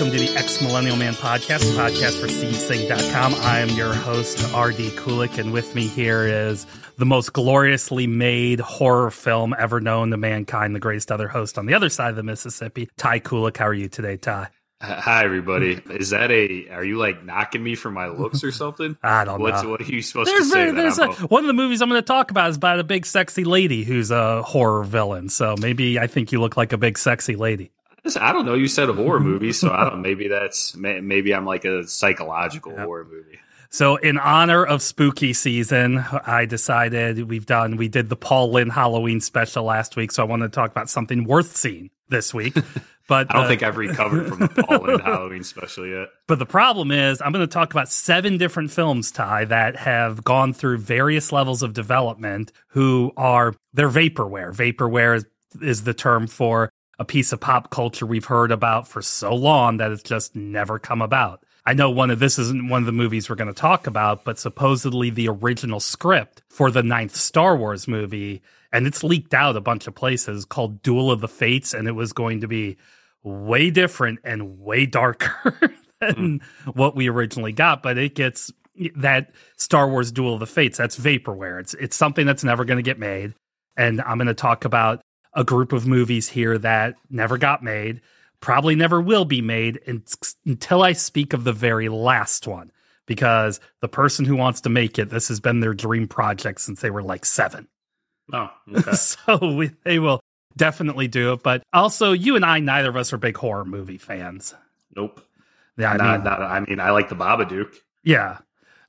welcome to the Ex Millennial Man podcast, podcast for CSing.com. I am your host, RD Kulik, and with me here is the most gloriously made horror film ever known to mankind, the greatest other host on the other side of the Mississippi, Ty Kulik. How are you today, Ty? Hi, everybody. Is that a? Are you like knocking me for my looks or something? I don't What's, know. What are you supposed There's, to say? there's a, I'm a- one of the movies I'm going to talk about is about a big sexy lady who's a horror villain. So maybe I think you look like a big sexy lady. I don't know. You said a horror movie, so I don't. Maybe that's maybe I'm like a psychological horror movie. So, in honor of spooky season, I decided we've done, we did the Paul Lynde Halloween special last week. So, I want to talk about something worth seeing this week. But I don't uh, think I've recovered from the Paul Lynde Halloween special yet. But the problem is, I'm going to talk about seven different films, Ty, that have gone through various levels of development who are, they're vaporware. Vaporware is, is the term for a piece of pop culture we've heard about for so long that it's just never come about. I know one of this isn't one of the movies we're going to talk about, but supposedly the original script for the ninth Star Wars movie, and it's leaked out a bunch of places called Duel of the Fates, and it was going to be way different and way darker than hmm. what we originally got. But it gets that Star Wars Duel of the Fates. That's vaporware. It's it's something that's never going to get made. And I'm going to talk about a group of movies here that never got made, probably never will be made un- until I speak of the very last one. Because the person who wants to make it, this has been their dream project since they were like seven. Oh, okay. so we, they will definitely do it. But also, you and I, neither of us are big horror movie fans. nope. Yeah, I not, mean, not, I mean, I like the Babadook. yeah,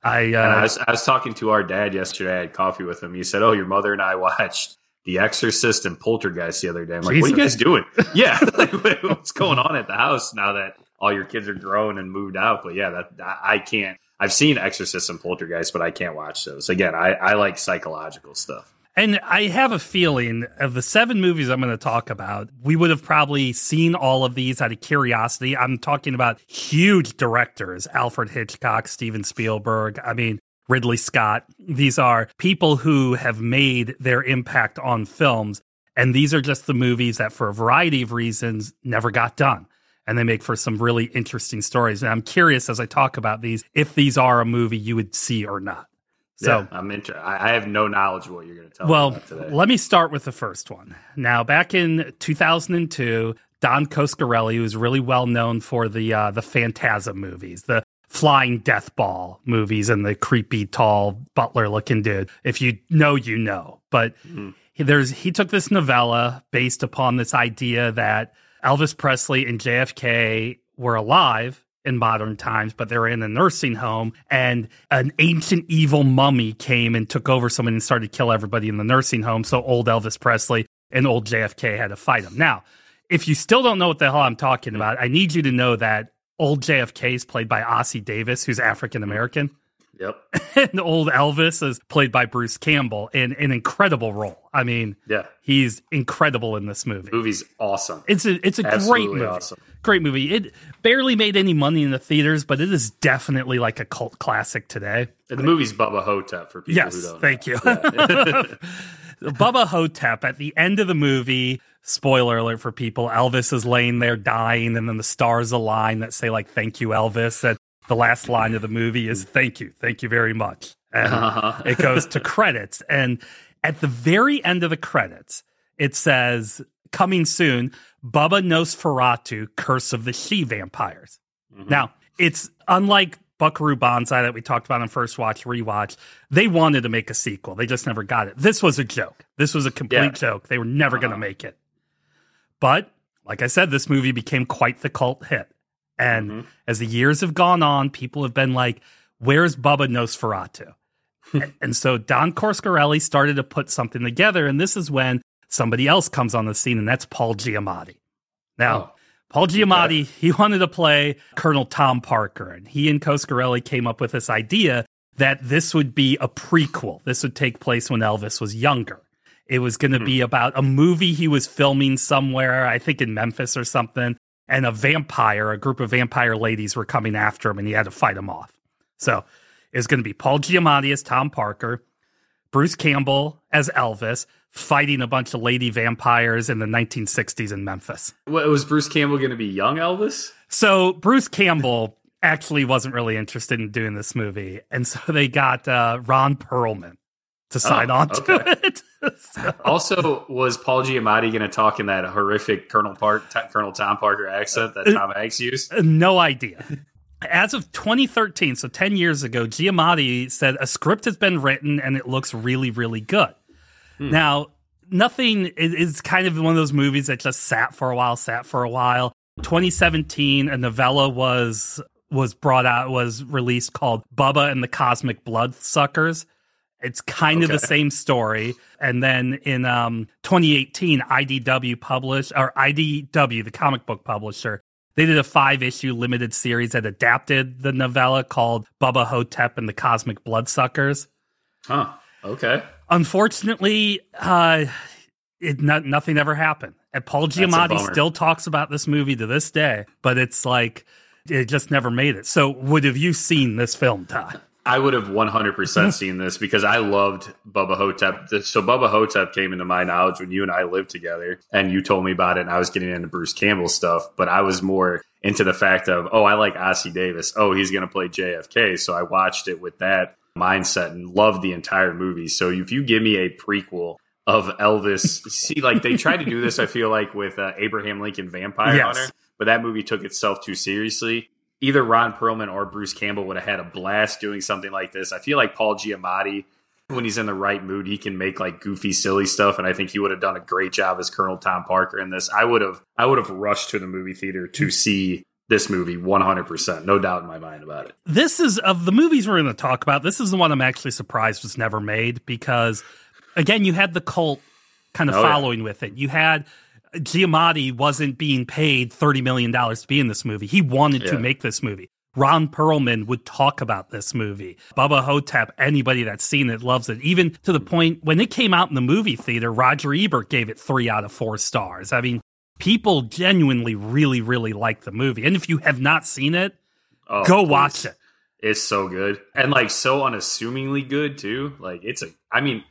I, And I uh, was, I was talking to our dad yesterday. I had coffee with him. He said, "Oh, your mother and I watched The Exorcist and Poltergeist the other day." I'm like, "What are you guys doing?" yeah, like what's going on at the house now that all your kids are grown and moved out? But yeah, that, that I can't. I've seen Exorcist and Poltergeist, but I can't watch those. Again, I, I like psychological stuff. and I have a feeling of the seven movies I'm going to talk about, we would have probably seen all of these out of curiosity. I'm talking about huge directors: Alfred Hitchcock, Steven Spielberg. I mean. Ridley Scott. These are people who have made their impact on films. And these are just the movies that, for a variety of reasons, never got done. And they make for some really interesting stories. And I'm curious as I talk about these if these are a movie you would see or not. So, yeah, I'm inter- I, I have no knowledge of what you're going to tell well, me today. let me start with the first one. Now, back in 2002, Don Coscarelli, who's really well known for the uh, the Phantasm movies, the flying death ball movies, and the creepy, tall butler looking dude. If you know, you know. But he, there's he took this novella based upon this idea that Elvis Presley and JFK were alive in modern times, but they were in a nursing home, and an ancient evil mummy came and took over someone and started to kill everybody in the nursing home. So old Elvis Presley and old JFK had to fight him. Now, if you still don't know what the hell I'm talking about, I need you to know that old JFK is played by Ossie Davis, who's African American yep. and old Elvis is played by Bruce Campbell in an incredible role. I mean, Yeah. he's incredible in this movie. The Movie's awesome. It's a it's a great movie. awesome. Great movie. It barely made any money in the theaters, but it is definitely like a cult classic today. And the movie's Bubba Ho-Tep for people Yes, who don't. thank know. you. Yeah. Bubba Ho-Tep at the end of the movie, spoiler alert for people, Elvis is laying there dying, and then the stars align that say like "Thank you, Elvis." That the last line of the movie is "Thank you, thank you very much," and Uh-huh. it goes to credits. And at the very end of the credits, it says, "Coming soon, Bubba Nosferatu: Curse of the She Vampires." Mhm. Now, it's unlike Buckaroo Banzai that we talked about on First Watch Rewatch. They wanted to make a sequel. They just never got it. This was a joke. This was a complete Yeah. joke. They were never going to Uh-huh. make it. But like I said, this movie became quite the cult hit. And Mhm. as the years have gone on, people have been like, where's Bubba Nosferatu? and, and so Don Coscarelli started to put something together. And this is when somebody else comes on the scene, and that's Paul Giamatti. Now, Oh. Paul Giamatti, he wanted to play Colonel Tom Parker, and he and Coscarelli came up with this idea that this would be a prequel. This would take place when Elvis was younger. It was going to Hmm. be about a movie he was filming somewhere, I think in Memphis or something, and a vampire, a group of vampire ladies were coming after him, and he had to fight them off. So it was going to be Paul Giamatti as Tom Parker, Bruce Campbell as Elvis, fighting a bunch of lady vampires in the 1960s in Memphis. What, was Bruce Campbell going to be young Elvis? So Bruce Campbell actually wasn't really interested in doing this movie, and so they got uh, Ron Perlman to sign Oh, on to okay. it. So- Also, was Paul Giamatti going to talk in that horrific Colonel Park, T- Colonel Tom Parker accent that Tom Hanks used? no idea. As of 2013, so 10 years ago, Giamatti said a script has been written and it looks really, really good. Now, nothing is kind of one of those movies that just sat for a while, sat for a while. 2017, a novella was was brought out, was released called Bubba and the Cosmic Bloodsuckers. It's kind of the same story. And then in um, 2018, IDW published, or IDW, the comic book publisher, they did a five issue limited series that adapted the novella called Bubba Ho-Tep and the Cosmic Bloodsuckers. Huh. Okay. Unfortunately, uh, it not, nothing ever happened. And Paul Giamatti still talks about this movie to this day, but it's like it just never made it. So, would have you seen this film, Ty? I would have 100% seen this because I loved Bubba Ho-Tep. So Bubba Ho-Tep came into my knowledge when you and I lived together and you told me about it and I was getting into Bruce Campbell stuff, but I was more into the fact of, oh, I like Ossie Davis. Oh, he's going to play JFK. So I watched it with that mindset and loved the entire movie. So if you give me a prequel of Elvis, see, like they tried to do this, I feel like with uh, Abraham Lincoln Vampire Yes. Hunter, but that movie took itself too seriously either Ron Perlman or Bruce Campbell would have had a blast doing something like this. I feel like Paul Giamatti, when he's in the right mood, he can make like goofy, silly stuff, and I think he would have done a great job as Colonel Tom Parker in this. I would have, I would have rushed to the movie theater to see this movie 100%, no doubt in my mind about it. This is of the movies we're going to talk about. This is the one I'm actually surprised was never made because, again, you had the cult kind of Oh, yeah. following with it. You had Giamatti wasn't being paid $30 million to be in this movie. He wanted to make this movie. Ron Perlman would talk about this movie. Bubba Ho-Tep, anybody that's seen it loves it. Even to the point when it came out in the movie theater, Roger Ebert gave it three out of four stars. I mean, people genuinely really, really like the movie. And if you have not seen it, Oh, go please. watch it. It's so good and like so unassumingly good too. Like it's a, I mean,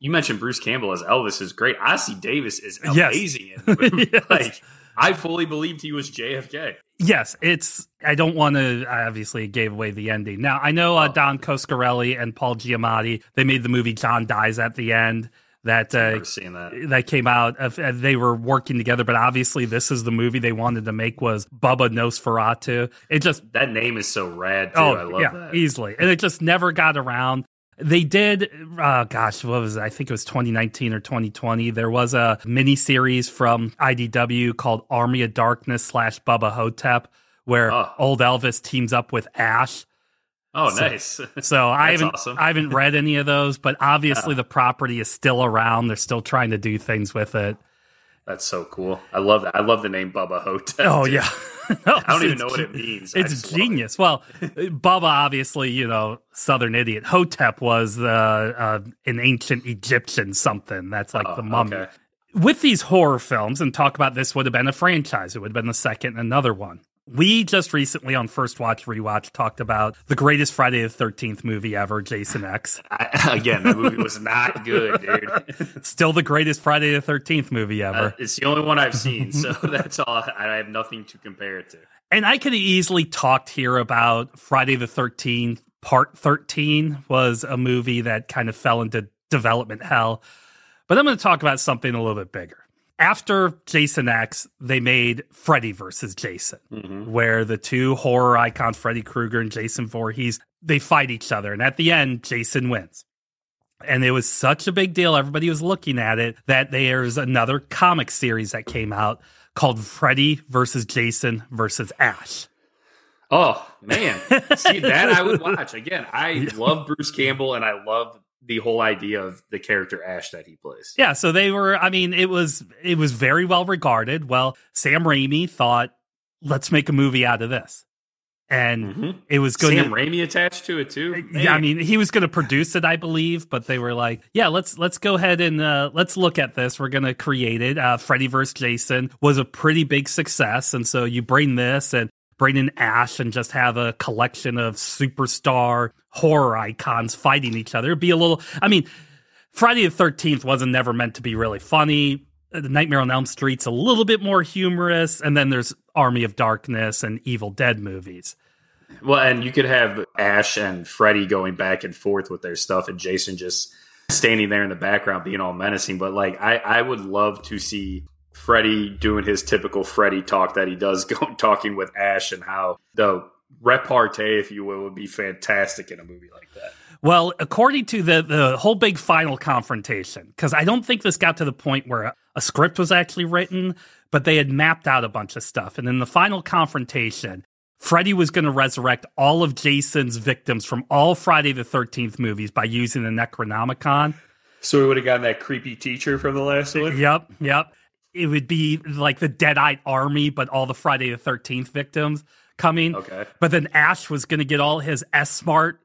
you mentioned Bruce Campbell as Elvis is great. Ossie Davis is Yes. amazing in the movie. Yes. Like I fully believed he was JFK. Yes, it's. I don't want to. I obviously gave away the ending. Now I know uh, Oh. Don Coscarelli and Paul Giamatti. They made the movie John Dies at the End. That uh, seen that. that came out. Of, uh, they were working together, but obviously this is the movie they wanted to make was Bubba Nosferatu. It just That name is so rad too. oh I love yeah, that. easily, and it just never got around. They did, uh, gosh, what was it? I think it was 2019 or 2020. There was a mini series from IDW called Army of Darkness slash Bubba Ho-Tep, where Oh. old Elvis teams up with Ash. Oh, So- nice. So I haven't, awesome. I haven't read any of those, but obviously the property is still around. They're still trying to do things with it. That's so cool. I love that. I love the name Bubba Ho-Tep. Oh too. yeah, I don't even know what it means. It's love it. genius. Well, Bubba, obviously, you know, Southern idiot. Hotep was uh, uh, an ancient Egyptian something. That's like Oh, the mummy. okay. With these horror films, and talk about this would have been a franchise. It would have been the second, another one. We just recently on First Watch Rewatch talked about the greatest Friday the Thirteenth movie ever, Jason X. I, again, that movie was not good, dude. Still the greatest Friday the Thirteenth movie ever. Uh, it's the only one I've seen, so that's all. I have nothing to compare it to. And I could have easily talked here about Friday the 13th. Part 13 was a movie that kind of fell into development hell. But I'm going to talk about something a little bit bigger. After Jason X, they made Freddy versus Jason, Mm-hmm. where the two horror icons, Freddy Krueger and Jason Voorhees, they fight each other. And at the end, Jason wins. And it was such a big deal. Everybody was looking at it that there's another comic series that came out called Freddy versus Jason versus Ash. Oh man, see that I would watch again. I love Bruce Campbell, and I love the whole idea of the character Ash that he plays. Yeah, so they were I mean, it was it was very well regarded. Well, Sam Raimi thought, let's make a movie out of this. And Mhm. it was going Sam to Raimi attached to it too. yeah, I mean, he was going to produce it, I believe, but they were like, "Yeah, let's let's go ahead and uh, let's look at this. We're going to create it." Uh, Freddy vs. Jason was a pretty big success, and so you bring this and bring in Ash and just have a collection of superstar horror icons fighting each other. It'd be a little. I mean, Friday the Thirteenth wasn't never meant to be really funny. Uh, the Nightmare on Elm Street's a little bit more humorous, and then there's Army of Darkness and Evil Dead movies. Well, and you could have Ash and Freddy going back and forth with their stuff, and Jason just standing there in the background being all menacing. But like, I, I would love to see Freddy doing his typical Freddy talk that he does, go talking with Ash, and how the repartee, if you will, would be fantastic in a movie like that. Well, according to the the whole big final confrontation, because I don't think this got to the point where a, a script was actually written, but they had mapped out a bunch of stuff. And in the final confrontation, Freddy was going to resurrect all of Jason's victims from all Friday the 13th movies by using the Necronomicon. So we would have gotten that creepy teacher from the last one? Yep, yep. It would be like the Deadite army, but all the Friday the 13th victims coming. Okay. But then Ash was going to get all his S Smart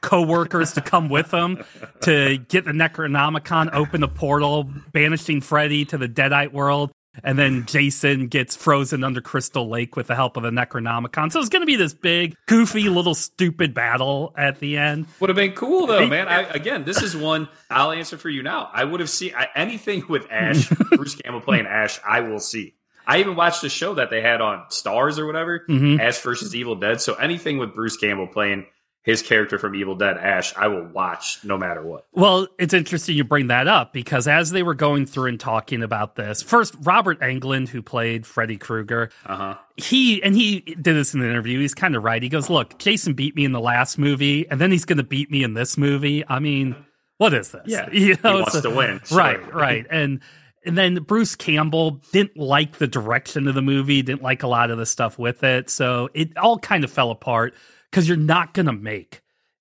co-workers to come with him to get the Necronomicon, open the portal, banishing Freddy to the Deadite world. And then Jason gets frozen under Crystal Lake with the help of the Necronomicon. So it's going to be this big, goofy, little stupid battle at the end. Would have been cool though, man. I, again, this is one I'll answer for you now. I would have seen I, anything with Ash, Bruce Campbell playing Ash. I will see. I even watched a show that they had on Starz or whatever, Mhm. Ash versus Evil Dead. So anything with Bruce Campbell playing his character from Evil Dead, Ash, I will watch no matter what. Well, it's interesting you bring that up because as they were going through and talking about this, first, Robert Englund, who played Freddy Krueger, Uh huh. he and he did this in the interview. He's kind of right. He goes, "Look, Jason beat me in the last movie, and then he's going to beat me in this movie. I mean, what is this? Yeah, you he wants a- to win. Sure. right, right, and." And then Bruce Campbell didn't like the direction of the movie, didn't like a lot of the stuff with it. So it all kind of fell apart because you're not going to make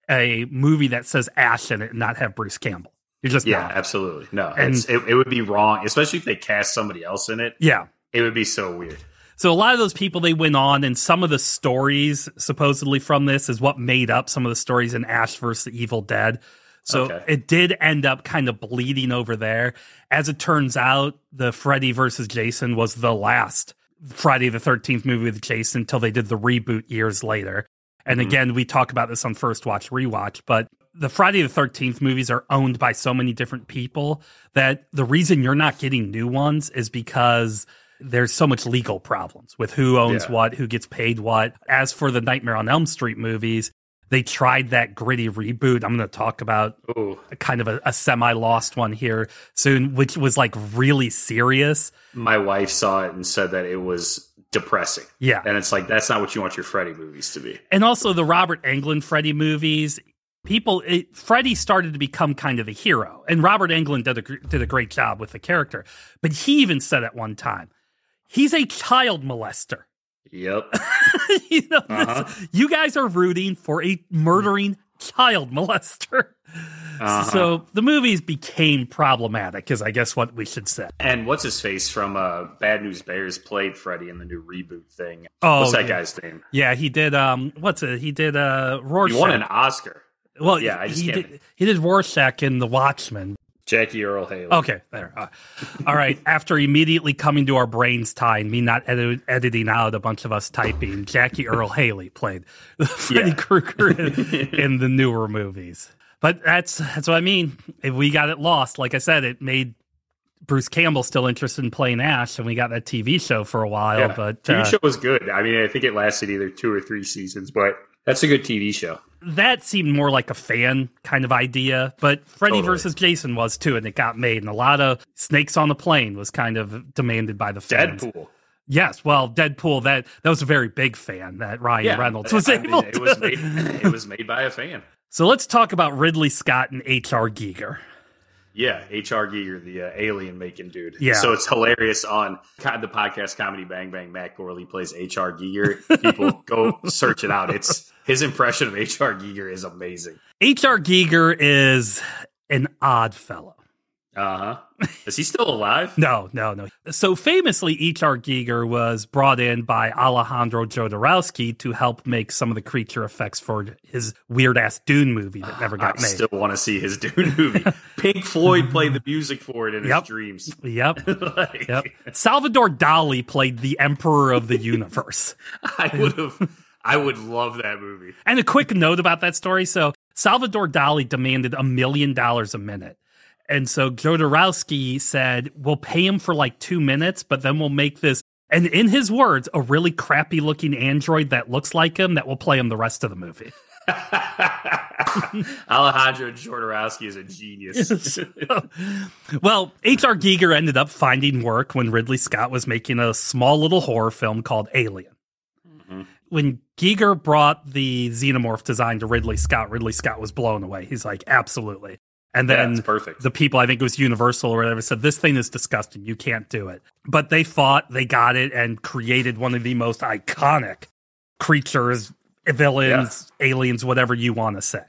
a movie that says Ash in it and not have Bruce Campbell. You're just Yeah, not. absolutely. No, And- it's, it, it would be wrong, especially if they cast somebody else in it. Yeah. It would be so weird. So a lot of those people they went on, and some of the stories supposedly from this is what made up some of the stories in Ash versus the Evil Dead. So Okay. it did end up kind of bleeding over there. As it turns out, the Freddy versus Jason was the last Friday the 13th movie with Jason until they did the reboot years later. And Mhm. again, we talk about this on First Watch Rewatch, but the Friday the 13th movies are owned by so many different people that the reason you're not getting new ones is because there's so much legal problems with who owns Yeah. what, who gets paid what. As for the Nightmare on Elm Street movies, they tried that gritty reboot. I'm going to talk about Oh, a kind of a, a semi lost one here soon, which was like really serious. my wife saw it and said that it was depressing. Yeah. And it's like, that's not what you want your Freddy movies to be. And also the Robert Englund Freddy movies. People, it, Freddy started to become kind of the hero, and Robert Englund did a did a great job with the character. But he even said at one time, he's a child molester. Yep. you know, Uh-huh. you guys are rooting for a murdering child molester. Uh-huh. So the movies became problematic, is I guess what we should say. And what's his face from uh, Bad News Bears played Freddy in the new reboot thing. Oh, what's that yeah. guy's name? Yeah, he did. Um, what's it? He did. Uh, Rorschach. He won an Oscar. well, yeah, I just he can't- did. He did Rorschach in The Watchmen. Jackie Earle Haley. Okay, there. Uh, all right. After immediately coming to our brains Ty and me not edit- editing out a bunch of us typing, Jackie Earle Haley played Freddy Yeah. Krueger in, in the newer movies. But that's that's what I mean. If we got it lost, like I said, it made Bruce Campbell still interested in playing Ash, and we got that TV show for a while. Yeah. But TV uh, show was good. I mean, I think it lasted either two or three seasons, but that's a good TV show. that seemed more like a fan kind of idea. But Freddy Totally. versus Jason was too, and it got made. And a lot of Snakes on the Plane was kind of demanded by the fans. Deadpool. Yes, well, Deadpool that that was a very big fan that Ryan Yeah, Reynolds was I mean, able it to. was made. It was made by a fan. So let's talk about Ridley Scott and H.R. Giger. Yeah, H.R. Giger, the uh, alien making dude. Yeah. So it's hilarious on the podcast Comedy Bang Bang. Matt Gourley plays H.R. Giger. People go search it out. It's his impression of H.R. Giger is amazing. H.R. Giger is an odd fellow. Uh huh. Is he still alive? No, no, no. So famously, H.R. Giger was brought in by Alejandro Jodorowsky to help make some of the creature effects for his weird ass Dune movie that never got I made. still want to see his Dune movie. Pink Floyd played the music for it in Yep. his dreams. Yep. Like, Yep. Salvador Dali played the Emperor of the Universe. I would have. I would love that movie. And a quick note about that story. So Salvador Dali demanded a million dollars a minute. And so Jodorowsky said, we'll pay him for like two minutes, but then we'll make this, and in his words, a really crappy looking android that looks like him that will play him the rest of the movie. Alejandro Jodorowsky is a genius. well, H.R. Giger ended up finding work when Ridley Scott was making a small little horror film called Alien. Mm-hmm. When Giger brought the xenomorph design to Ridley Scott, Ridley Scott was blown away. He's like, absolutely. And then yeah, perfect. the people, I think it was Universal or whatever, said, This thing is disgusting. You can't do it. But they fought, they got it, and created one of the most iconic creatures villains, yeah. aliens, whatever you want to say.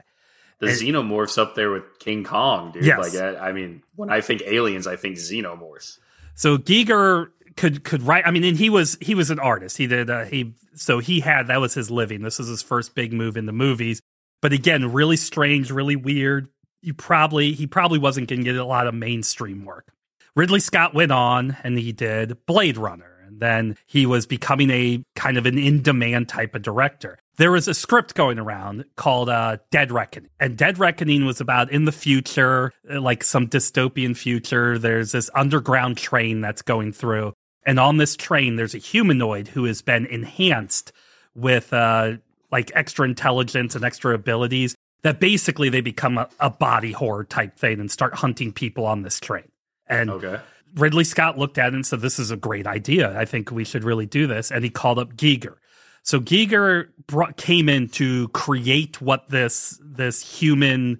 The and, xenomorphs up there with King Kong, dude. Yes. Like, I, I mean, when I think aliens, I think xenomorphs. So Giger could could write. I mean, and he was he was an artist. He did uh, he so he had that was his living. This was his first big move in the movies. But again, really strange, really weird. You probably he probably wasn't going to get a lot of mainstream work. Ridley Scott went on and he did Blade Runner. And then he was becoming a kind of an in demand type of director there was a script going around called uh, Dead Reckoning. And Dead Reckoning was about in the future, like some dystopian future, there's this underground train that's going through. And on this train, there's a humanoid who has been enhanced with uh, like extra intelligence and extra abilities that basically they become a, a body horror type thing and start hunting people on this train. And okay. Ridley Scott looked at it and said, This is a great idea. I think we should really do this. And he called up Giger. So Giger brought, came in to create what this this human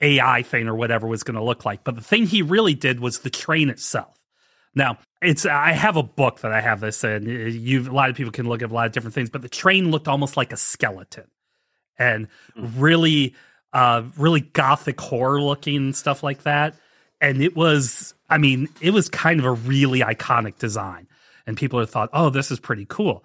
AI thing or whatever was going to look like. But the thing he really did was the train itself. Now, it's I have a book that I have this in. You a lot of people can look at a lot of different things, but the train looked almost like a skeleton, and mm-hmm. really, uh, really gothic horror looking stuff like that. And it was, I mean, it was kind of a really iconic design, and people have thought, oh, this is pretty cool.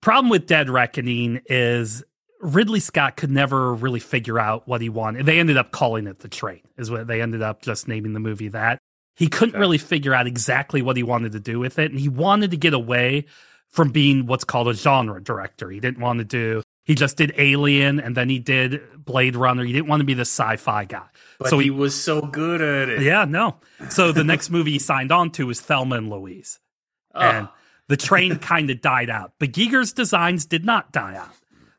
Problem with Dead Reckoning is Ridley Scott could never really figure out what he wanted. They ended up calling it The Train, is what they ended up just naming the movie that. He couldn't okay. really figure out exactly what he wanted to do with it. And he wanted to get away from being what's called a genre director. He didn't want to do, he just did Alien and then he did Blade Runner. He didn't want to be the sci fi guy. But so he, he was so good at it. Yeah, no. So the next movie he signed on to was Thelma and Louise. Oh. And the train kind of died out. But Giger's designs did not die out.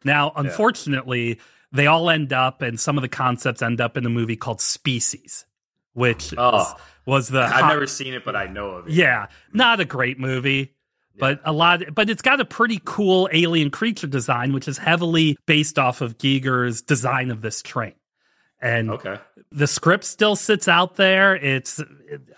Now, unfortunately, yeah. they all end up, and some of the concepts end up in a movie called Species, which oh, is, was the. I've hot, never seen it, but I know of it. Yeah, not a great movie. But a lot, but it's got a pretty cool alien creature design, which is heavily based off of Giger's design of this train. And okay. the script still sits out there. It's,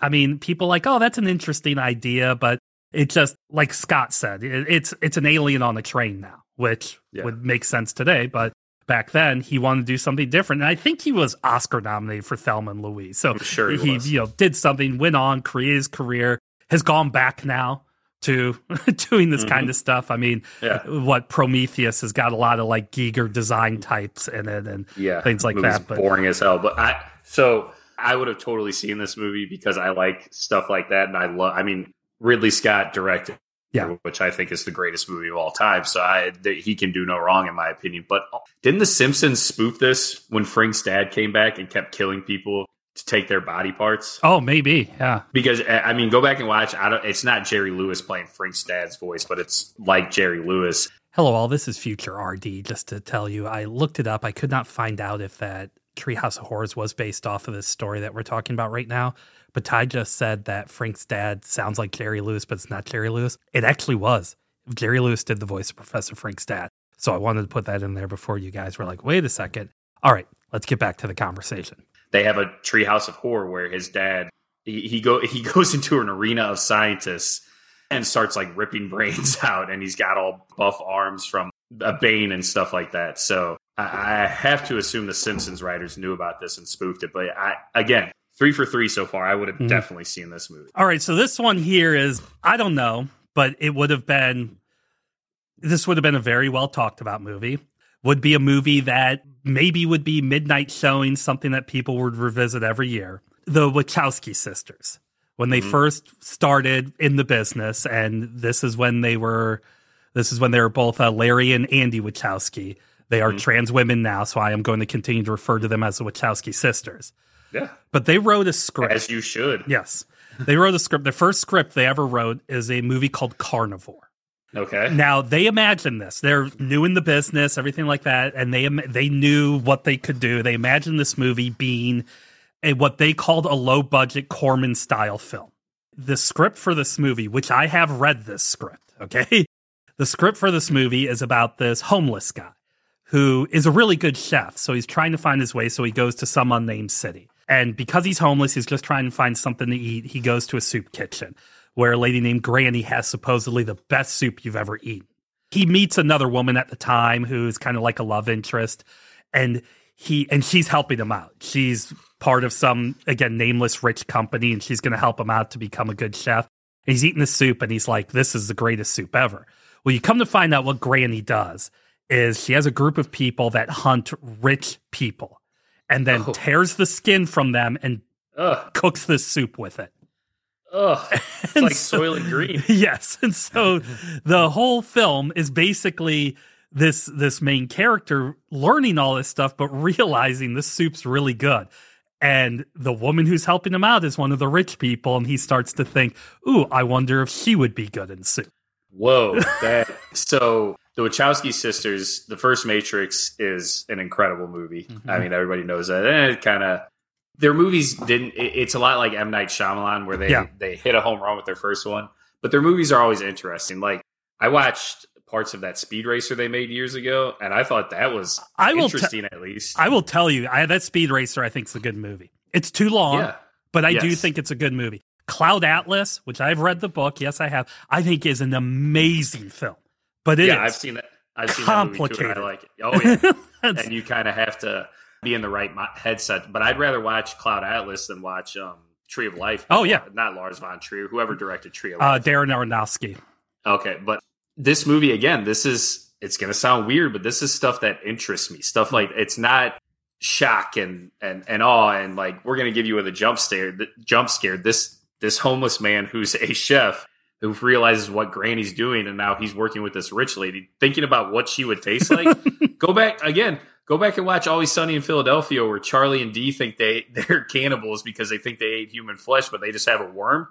I mean, people like, oh, that's an interesting idea, but it just like Scott said, it, it's it's an alien on a train now, which yeah. would make sense today, but back then he wanted to do something different. And I think he was Oscar nominated for Thelma and Louise. So sure he, he you know did something, went on, created his career, has gone back now to doing this mm-hmm. kind of stuff. I mean, yeah. what Prometheus has got a lot of like Giger design types in it and yeah, things like that. But boring as hell. But I so I would have totally seen this movie because I like stuff like that, and I love. I mean, Ridley Scott directed, yeah, which I think is the greatest movie of all time. So I he can do no wrong in my opinion. But didn't The Simpsons spoof this when Frank's dad came back and kept killing people to take their body parts? Oh, maybe, yeah. Because I mean, go back and watch. I don't. It's not Jerry Lewis playing Frank's dad's voice, but it's like Jerry Lewis. Hello, all. This is Future RD. Just to tell you, I looked it up. I could not find out if that Treehouse of Horrors was based off of this story that we're talking about right now. But Ty just said that Frank's dad sounds like Jerry Lewis, but it's not Jerry Lewis. It actually was. Jerry Lewis did the voice of Professor Frank's dad. So I wanted to put that in there before you guys were like, wait a second. All right, let's get back to the conversation. They have a treehouse of horror where his dad he, he go he goes into an arena of scientists and starts like ripping brains out, and he's got all buff arms from a Bane and stuff like that. So I, I have to assume the Simpsons writers knew about this and spoofed it. But I again, three for three so far. I would have mm-hmm. definitely seen this movie. All right, so this one here is I don't know, but it would have been this would have been a very well talked about movie. Would be a movie that maybe would be midnight showing, something that people would revisit every year. The Wachowski sisters, when they mm-hmm. first started in the business, and this is when they were, this is when they were both uh, Larry and Andy Wachowski. They are mm-hmm. trans women now, so I am going to continue to refer to them as the Wachowski sisters. Yeah. But they wrote a script. As you should. Yes. They wrote a script. The first script they ever wrote is a movie called Carnivore. Okay. Now they imagined this. They're new in the business, everything like that, and they they knew what they could do. They imagined this movie being a what they called a low budget Corman style film. The script for this movie, which I have read this script, okay? The script for this movie is about this homeless guy who is a really good chef. So he's trying to find his way. So he goes to some unnamed city. And because he's homeless, he's just trying to find something to eat. He goes to a soup kitchen where a lady named Granny has supposedly the best soup you've ever eaten. He meets another woman at the time who's kind of like a love interest, and he and she's helping him out. She's part of some again nameless rich company, and she's going to help him out to become a good chef. And he's eating the soup, and he's like, "This is the greatest soup ever." Well, you come to find out what Granny does is she has a group of people that hunt rich people, and then oh. tears the skin from them and Ugh. cooks the soup with it. Ugh, it's like so, and Green. Yes, and so the whole film is basically this this main character learning all this stuff, but realizing this soup's really good. And the woman who's helping him out is one of the rich people, and he starts to think, "Ooh, I wonder if she would be good in soup." Whoa! That so the Wachowski sisters, the first Matrix is an incredible movie. Mm-hmm. I mean, everybody knows that. And it kind of their movies didn't. It's a lot like M Night Shyamalan, where they yeah. they hit a home run with their first one, but their movies are always interesting. Like I watched parts of that Speed Racer they made years ago, and I thought that was I will interesting. Te- at least I will tell you, I, that Speed Racer I think is a good movie. It's too long, yeah. but I yes. do think it's a good movie. Cloud Atlas, which I've read the book, yes, I have. I think is an amazing film, but it yeah, I've seen it. I've seen complicated. Too, I like it. Oh yeah, and you kind of have to be in the right headset. But I'd rather watch Cloud Atlas than watch um, Tree of Life. Oh yeah, not Lars von Trier, whoever directed Tree of uh, Life. Uh, Darren Aronofsky. Okay, but this movie again, this is it's going to sound weird, but this is stuff that interests me. Stuff like it's not shock and and and awe and like we're going to give you with a jump scare. Jump scare. This this homeless man who's a chef who realizes what Granny's doing and now he's working with this rich lady, thinking about what she would taste like. Go back again. Go back and watch Always Sunny in Philadelphia, where Charlie and Dee think they they're cannibals because they think they ate human flesh, but they just have a worm.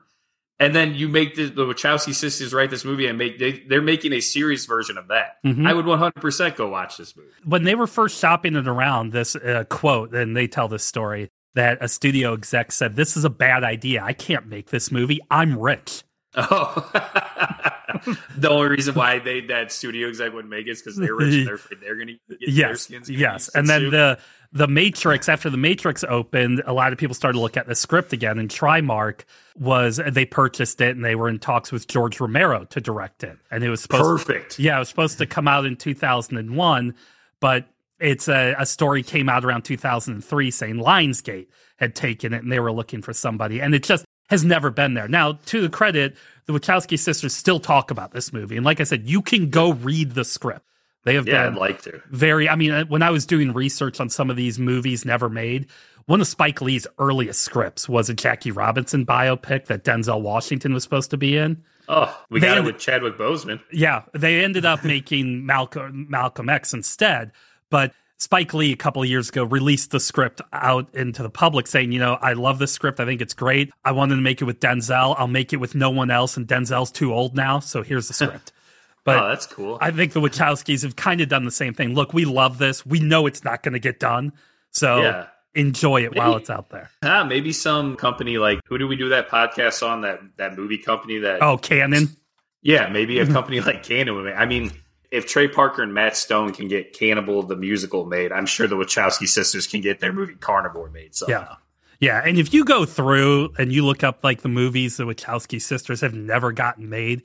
And then you make the, the Wachowski sisters write this movie and make they, they're making a series version of that. Mm-hmm. I would 100% go watch this movie. When they were first shopping it around, this uh, quote, and they tell this story that a studio exec said, "This is a bad idea. I can't make this movie. I'm rich." Oh, the only reason why they that studio exec wouldn't make it is because they're rich. And they're they're going to get yes, their skins. Yes, yes. and then the the Matrix after the Matrix opened, a lot of people started to look at the script again. And Trimark was they purchased it and they were in talks with George Romero to direct it, and it was supposed perfect. To, yeah, it was supposed to come out in two thousand and one, but it's a, a story came out around 2003 saying Lionsgate had taken it and they were looking for somebody. And it just has never been there. Now, to the credit, the Wachowski sisters still talk about this movie. And like I said, you can go read the script. They have yeah, been I'd like to. very, I mean, uh, when I was doing research on some of these movies never made, one of Spike Lee's earliest scripts was a Jackie Robinson biopic that Denzel Washington was supposed to be in. Oh, we they got ended, it with Chadwick Boseman. Yeah, they ended up making Malcolm Malcolm X instead, but Spike Lee a couple of years ago released the script out into the public saying, you know, I love this script. I think it's great. I wanted to make it with Denzel. I'll make it with no one else. And Denzel's too old now. So here's the script. But oh, that's cool. I think the Wachowskis have kind of done the same thing. Look, we love this. We know it's not going to get done. So yeah. enjoy it maybe, while it's out there. Ah, maybe some company like, who do we do that podcast on? That, that movie company that. Oh, Canon? Yeah, maybe a company like Canon. I mean, if Trey Parker and Matt Stone can get Cannibal the musical made, I'm sure the Wachowski sisters can get their movie Carnivore made. So yeah. Yeah, and if you go through and you look up like the movies the Wachowski sisters have never gotten made,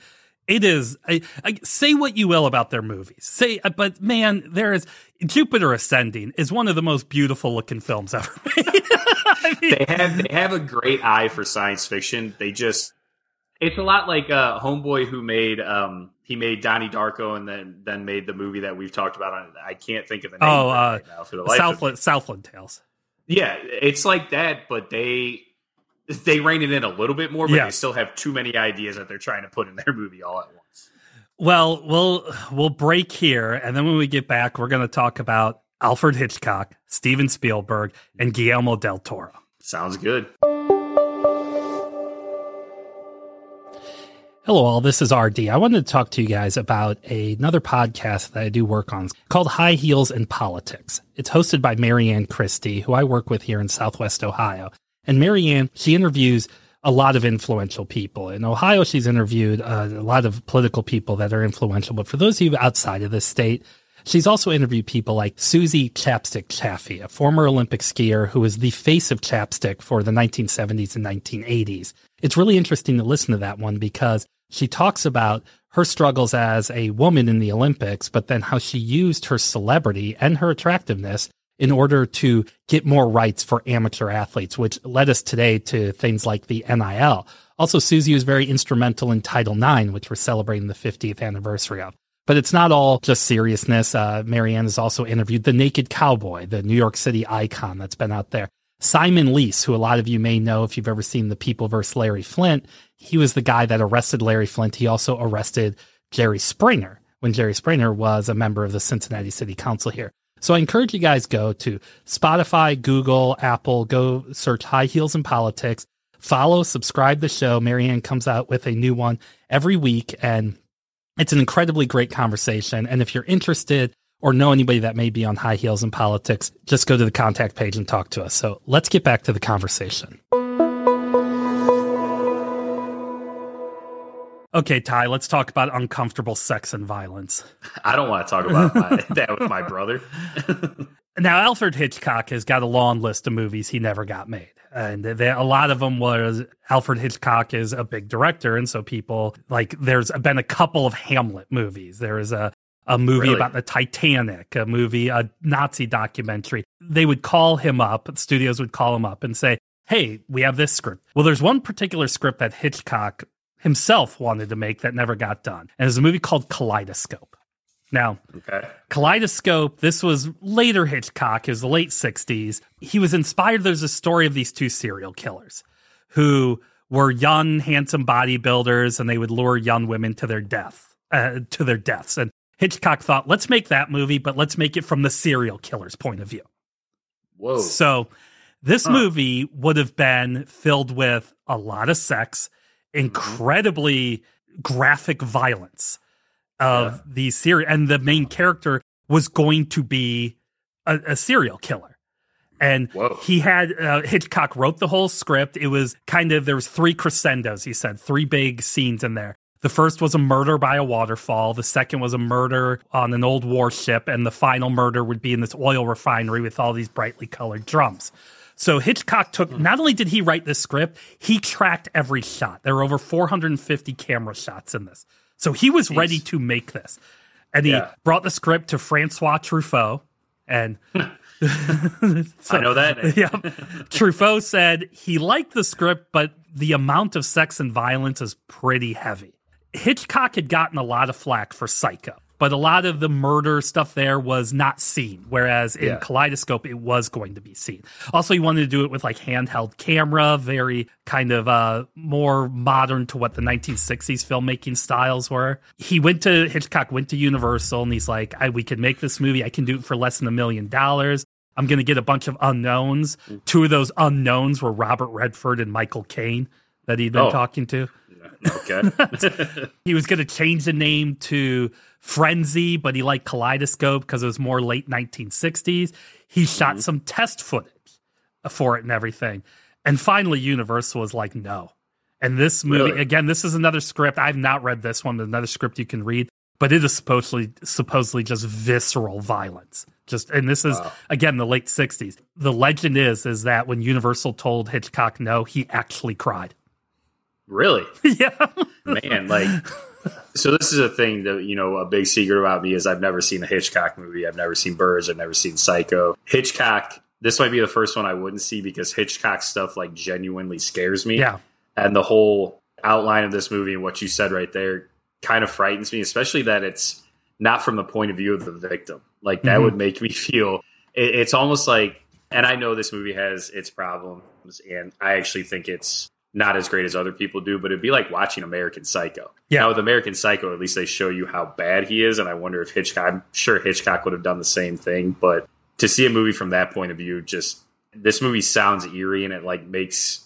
it is I, I, say what you will about their movies. Say, uh, but man, there is Jupiter Ascending is one of the most beautiful looking films ever made. I mean, they have they have a great eye for science fiction. They just it's a lot like uh, Homeboy who made um, he made Donnie Darko and then then made the movie that we've talked about on I can't think of the name oh, uh, right now for the life Southland Southland Tales. Yeah, it's like that, but they they rein it in a little bit more, but yes. they still have too many ideas that they're trying to put in their movie all at once. Well, we'll we'll break here, and then when we get back, we're going to talk about Alfred Hitchcock, Steven Spielberg, and Guillermo del Toro. Sounds good. Hello, all. This is RD. I wanted to talk to you guys about a, another podcast that I do work on called High Heels in Politics. It's hosted by Marianne Christie, who I work with here in Southwest Ohio. And Marianne, she interviews a lot of influential people. In Ohio, she's interviewed uh, a lot of political people that are influential. But for those of you outside of the state, She's also interviewed people like Susie Chapstick Chaffee, a former Olympic skier who was the face of chapstick for the 1970s and 1980s. It's really interesting to listen to that one because she talks about her struggles as a woman in the Olympics, but then how she used her celebrity and her attractiveness in order to get more rights for amateur athletes, which led us today to things like the NIL. Also, Susie was very instrumental in Title IX, which we're celebrating the 50th anniversary of. But it's not all just seriousness. Uh, Marianne has also interviewed the Naked Cowboy, the New York City icon that's been out there. Simon Leis, who a lot of you may know if you've ever seen The People vs. Larry Flynt, he was the guy that arrested Larry Flynt. He also arrested Jerry Springer when Jerry Springer was a member of the Cincinnati City Council here. So I encourage you guys go to Spotify, Google, Apple, go search High Heels in Politics, follow, subscribe the show. Marianne comes out with a new one every week and it's an incredibly great conversation. And if you're interested or know anybody that may be on high heels in politics, just go to the contact page and talk to us. So let's get back to the conversation. Okay, Ty, let's talk about uncomfortable sex and violence. I don't want to talk about my, that with my brother. now, Alfred Hitchcock has got a long list of movies he never got made and they, a lot of them was Alfred Hitchcock is a big director, and so people like there's been a couple of Hamlet movies. There is a a movie really? about the Titanic, a movie, a Nazi documentary. They would call him up, studios would call him up and say, "Hey, we have this script." Well, there's one particular script that Hitchcock himself wanted to make that never got done, and it's a movie called Kaleidoscope. Now, okay. Kaleidoscope, this was later Hitchcock, it was the late 60s. He was inspired. There's a story of these two serial killers who were young, handsome bodybuilders, and they would lure young women to their death, uh, to their deaths. And Hitchcock thought, let's make that movie, but let's make it from the serial killer's point of view. Whoa. So this huh. movie would have been filled with a lot of sex, mm-hmm. incredibly mm-hmm. graphic violence of yeah. the series, and the main character was going to be a, a serial killer. And Whoa. he had uh, Hitchcock wrote the whole script. It was kind of there was three crescendos. He said three big scenes in there. The first was a murder by a waterfall. The second was a murder on an old warship, and the final murder would be in this oil refinery with all these brightly colored drums. So Hitchcock took hmm. not only did he write this script, he tracked every shot. There were over 450 camera shots in this. So he was Jeez. ready to make this. And he yeah. brought the script to Francois Truffaut. And so, I know that. yeah. Truffaut said he liked the script, but the amount of sex and violence is pretty heavy. Hitchcock had gotten a lot of flack for Psycho but a lot of the murder stuff there was not seen. Whereas in yeah. Kaleidoscope, it was going to be seen. Also, he wanted to do it with like handheld camera, very kind of uh, more modern to what the 1960s filmmaking styles were. He went to Hitchcock, went to Universal, and he's like, I, "We can make this movie. I can do it for less than a million dollars." I'm going to get a bunch of unknowns. Mm. Two of those unknowns were Robert Redford and Michael Caine that he'd been oh. talking to. Okay. he was going to change the name to Frenzy, but he liked Kaleidoscope because it was more late 1960s. He shot mm-hmm. some test footage for it and everything. And finally, Universal was like, no. And this movie, really? again, this is another script. I've not read this one, another script you can read, but it is supposedly supposedly just visceral violence. Just and this is wow. again the late 60s. The legend is is that when Universal told Hitchcock no, he actually cried. Really? yeah. Man, like so this is a thing that you know a big secret about me is I've never seen a Hitchcock movie. I've never seen Birds. I've never seen Psycho. Hitchcock. This might be the first one I wouldn't see because Hitchcock stuff like genuinely scares me. Yeah. And the whole outline of this movie and what you said right there kind of frightens me, especially that it's not from the point of view of the victim. Like that mm-hmm. would make me feel. It, it's almost like, and I know this movie has its problems, and I actually think it's not as great as other people do, but it'd be like watching American Psycho. Yeah. Now with American Psycho, at least they show you how bad he is, and I wonder if Hitchcock. I'm sure Hitchcock would have done the same thing, but to see a movie from that point of view just this movie sounds eerie and it like makes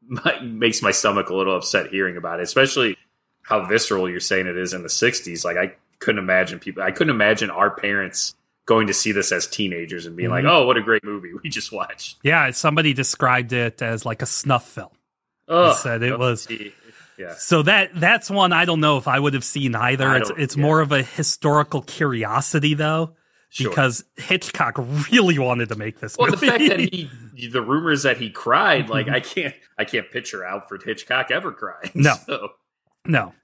my, makes my stomach a little upset hearing about it, especially how visceral you're saying it is in the 60s. Like I couldn't imagine people I couldn't imagine our parents going to see this as teenagers and being mm-hmm. like, "Oh, what a great movie we just watched." Yeah, somebody described it as like a snuff film. Oh, said it was. Yeah. So that that's one I don't know if I would have seen either. It's it's yeah. more of a historical curiosity though. Sure. Because Hitchcock really wanted to make this. Well, movie. the fact that he, the rumors that he cried, like mm-hmm. I can't, I can't picture Alfred Hitchcock ever crying. No, so. no.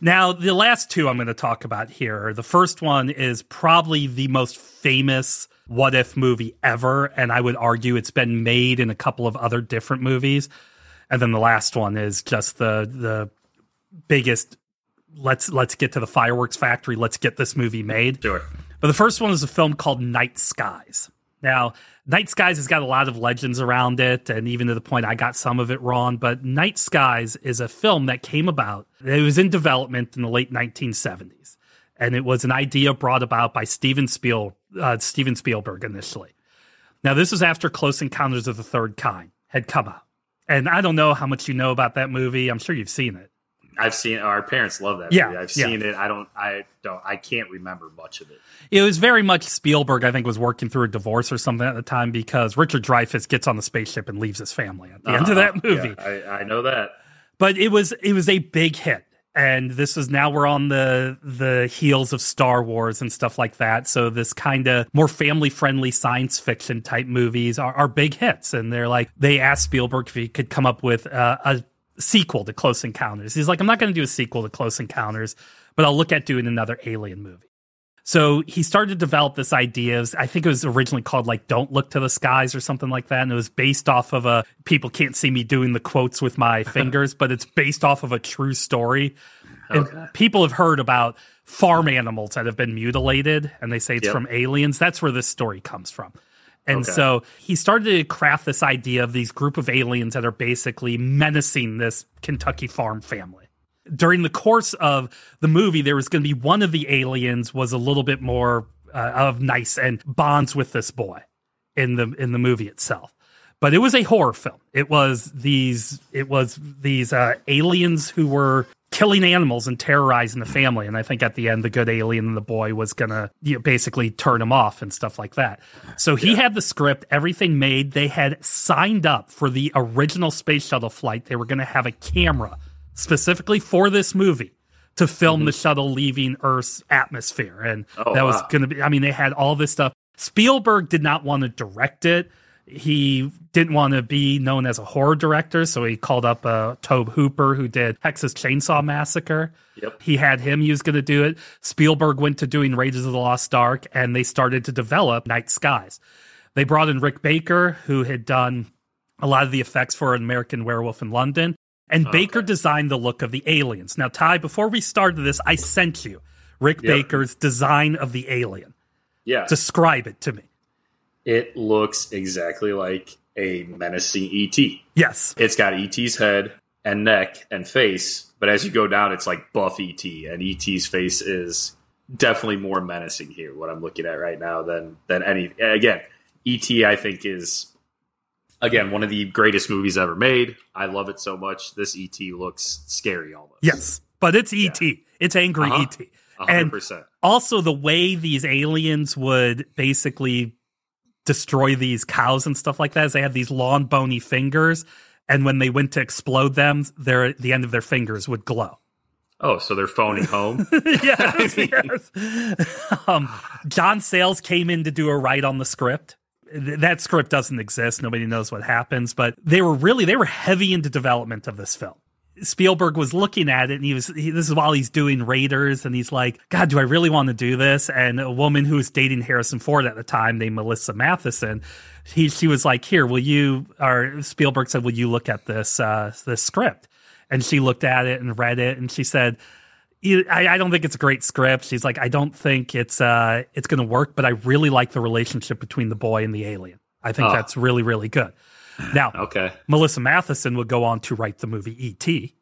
Now, the last two I'm going to talk about here. The first one is probably the most famous what if movie ever. And I would argue it's been made in a couple of other different movies. And then the last one is just the, the biggest let's let's get to the fireworks factory let's get this movie made sure but the first one is a film called night skies now Night Skies has got a lot of legends around it, and even to the point I got some of it wrong. But Night Skies is a film that came about. It was in development in the late 1970s, and it was an idea brought about by Steven Spiel uh, Steven Spielberg initially. Now, this was after Close Encounters of the Third Kind had come out, and I don't know how much you know about that movie. I'm sure you've seen it. I've seen our parents love that yeah, movie. I've seen yeah. it. I don't I don't I can't remember much of it. It was very much Spielberg, I think, was working through a divorce or something at the time because Richard Dreyfuss gets on the spaceship and leaves his family at the uh-huh. end of that uh-huh. movie. Yeah, I, I know that. But it was it was a big hit. And this is now we're on the the heels of Star Wars and stuff like that. So this kind of more family friendly science fiction type movies are, are big hits. And they're like they asked Spielberg if he could come up with uh, a sequel to Close Encounters. He's like, I'm not going to do a sequel to Close Encounters, but I'll look at doing another Alien movie. So he started to develop this idea. Of, I think it was originally called like "Don't Look to the Skies" or something like that, and it was based off of a. People can't see me doing the quotes with my fingers, but it's based off of a true story. Okay. And people have heard about farm animals that have been mutilated, and they say it's yep. from aliens. That's where this story comes from. And okay. so he started to craft this idea of these group of aliens that are basically menacing this Kentucky farm family. During the course of the movie, there was going to be one of the aliens was a little bit more uh, of nice and bonds with this boy in the in the movie itself. But it was a horror film. It was these it was these uh, aliens who were killing animals and terrorizing the family. And I think at the end, the good alien and the boy was gonna you know, basically turn him off and stuff like that. So he yeah. had the script, everything made. They had signed up for the original space shuttle flight. They were gonna have a camera specifically for this movie to film mm-hmm. the shuttle leaving Earth's atmosphere. And oh, that was wow. gonna be. I mean, they had all this stuff. Spielberg did not want to direct it he didn't want to be known as a horror director, so he called up uh, Tobe Hooper, who did Texas Chainsaw Massacre. Yep. He had him. He was going to do it. Spielberg went to doing Raiders of the Lost Ark, and they started to develop Night Skies. They brought in Rick Baker, who had done a lot of the effects for American Werewolf in London, and okay. Baker designed the look of the aliens. Now, Ty, before we started this, I sent you Rick yep. Baker's design of the alien. Yeah. Describe it to me it looks exactly like a menacing ET. Yes. It's got ET's head and neck and face, but as you go down, it's like buff ET, and ET's face is definitely more menacing here. What I'm looking at right now than than any. Again, ET I think is again one of the greatest movies ever made. I love it so much. This ET looks scary almost. Yes, but it's ET. Yeah. It's angry uh-huh. ET. 100%. And also the way these aliens would basically destroy these cows and stuff like that is they have these long bony fingers and when they went to explode them their the end of their fingers would glow oh so they're phoning home yes, yes. Um, john sayles came in to do a write on the script that script doesn't exist nobody knows what happens but they were really they were heavy into development of this film Spielberg was looking at it and he was, he, this is while he's doing Raiders and he's like, God, do I really want to do this? And a woman who was dating Harrison Ford at the time named Melissa Mathison, he, she was like, here, will you, or Spielberg said, will you look at this, uh, this script? And she looked at it and read it and she said, I, I don't think it's a great script. She's like, I don't think it's, uh, it's going to work, but I really like the relationship between the boy and the alien. I think oh. that's really, really good. Now, okay, Melissa Mathison would go on to write the movie E.T.,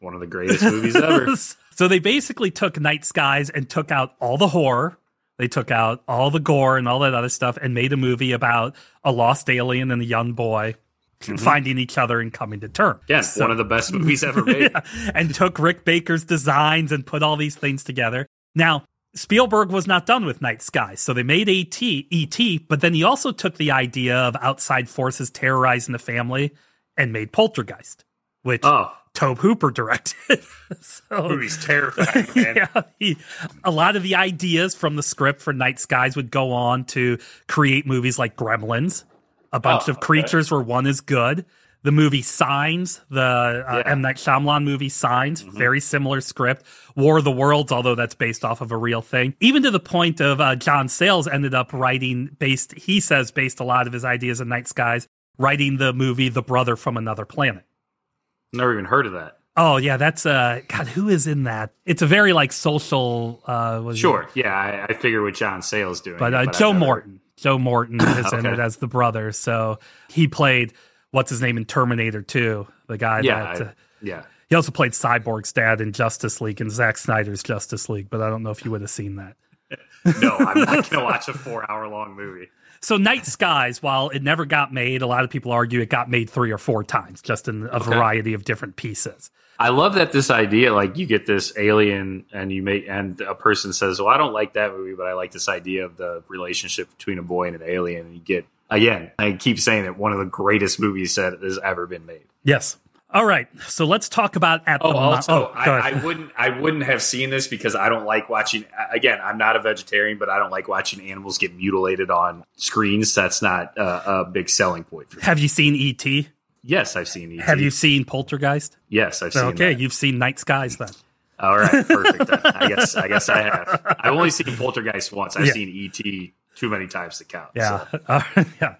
one of the greatest movies ever. so they basically took Night Skies and took out all the horror, They took out all the gore and all that other stuff and made a movie about a lost alien and a young boy mm-hmm. finding each other and coming to terms. Yeah, so, one of the best movies ever made. yeah, and took Rick Baker's designs and put all these things together. Now, Spielberg was not done with Night Sky, so they made AT, ET, but then he also took the idea of outside forces terrorizing the family and made Poltergeist, which oh. Tobe Hooper directed. so, movie's terrifying, man. yeah, he, a lot of the ideas from the script for Night Skies would go on to create movies like Gremlins, a bunch oh, of creatures okay. where one is good. The movie Signs, the uh, yeah. M Night Shyamalan movie Signs, mm-hmm. very similar script. War of the Worlds, although that's based off of a real thing. Even to the point of uh, John Sayles ended up writing based. He says based a lot of his ideas in Night Skies, writing the movie The Brother from Another Planet. Never even heard of that. Oh yeah, that's uh God, who is in that? It's a very like social uh Sure. It? Yeah, I, I figure what John Sayles doing. But, uh, but Joe. Morton. Joe Morton is okay. in it as the brother. So he played what's his name in Terminator 2, the guy yeah, that uh, yeah. He also played Cyborg's dad in Justice League and Zack Snyder's Justice League, but I don't know if you would have seen that. no, I'm not going to watch a 4-hour long movie. So Night Skies, while it never got made, a lot of people argue it got made 3 or 4 times just in a okay. variety of different pieces. I love that this idea, like you get this alien and you make, and a person says, well, I don't like that movie, but I like this idea of the relationship between a boy and an alien. And you get, again, I keep saying that one of the greatest movies that has ever been made. Yes. All right, so let's talk about at oh, the also, oh, I, I, wouldn't, I wouldn't have seen this because I don't like watching. Again, I'm not a vegetarian, but I don't like watching animals get mutilated on screens. That's not uh, a big selling point for me. Have you seen ET? Yes, I've seen ET. Have you seen Poltergeist? Yes, I've seen. Okay, that. you've seen Night Skies then. All right, perfect. I guess I guess I have. I've only seen Poltergeist once. I've yeah. seen ET too many times to count. Yeah, so. Uh, yeah.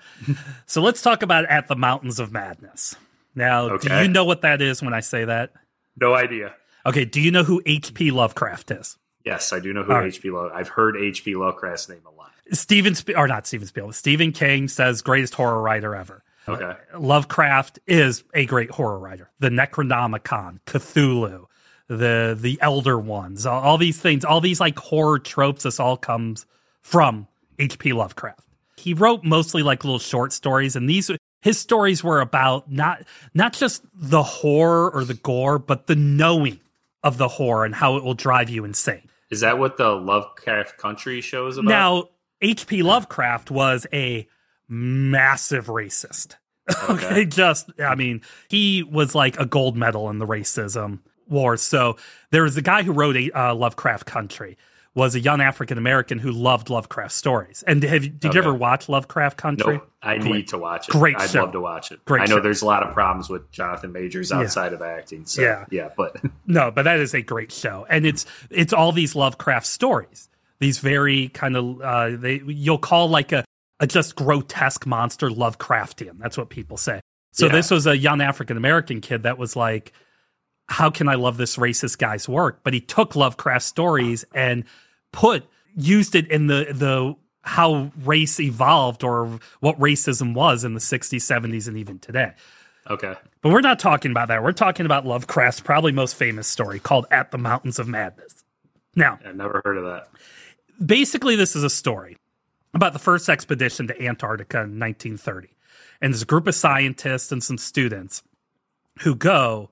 So let's talk about at the Mountains of Madness. Now, okay. do you know what that is when I say that? No idea. Okay, do you know who H.P. Lovecraft is? Yes, I do know who H.P. Love. I've heard H.P. Lovecraft's name a lot. Stephen, Sp- or not Stephen Spielberg. Stephen King says greatest horror writer ever. Okay. Lovecraft is a great horror writer. The Necronomicon, Cthulhu, the the Elder Ones, all, all these things, all these like horror tropes. This all comes from H.P. Lovecraft. He wrote mostly like little short stories, and these his stories were about not not just the horror or the gore, but the knowing of the horror and how it will drive you insane. Is that what the Lovecraft Country show is about? Now, H.P. Lovecraft was a massive racist. Okay. okay. Just, I mean, he was like a gold medal in the racism wars. So there was a guy who wrote a uh, Lovecraft Country was a young African American who loved Lovecraft stories. And have, did okay. you ever watch Lovecraft Country? Nope. I Great. need to watch it. Great I'd show. love to watch it. Great I know show. there's a lot of problems with Jonathan Majors outside yeah. of acting. So, yeah, yeah, but no, but that is a great show, and it's it's all these Lovecraft stories. These very kind of uh, they you'll call like a a just grotesque monster Lovecraftian. That's what people say. So yeah. this was a young African American kid that was like, how can I love this racist guy's work? But he took Lovecraft stories and put used it in the the how race evolved or what racism was in the 60s, 70s, and even today. Okay. But we're not talking about that. We're talking about Lovecraft's probably most famous story called At the Mountains of Madness. Now, I've never heard of that. Basically, this is a story about the first expedition to Antarctica in 1930. And there's a group of scientists and some students who go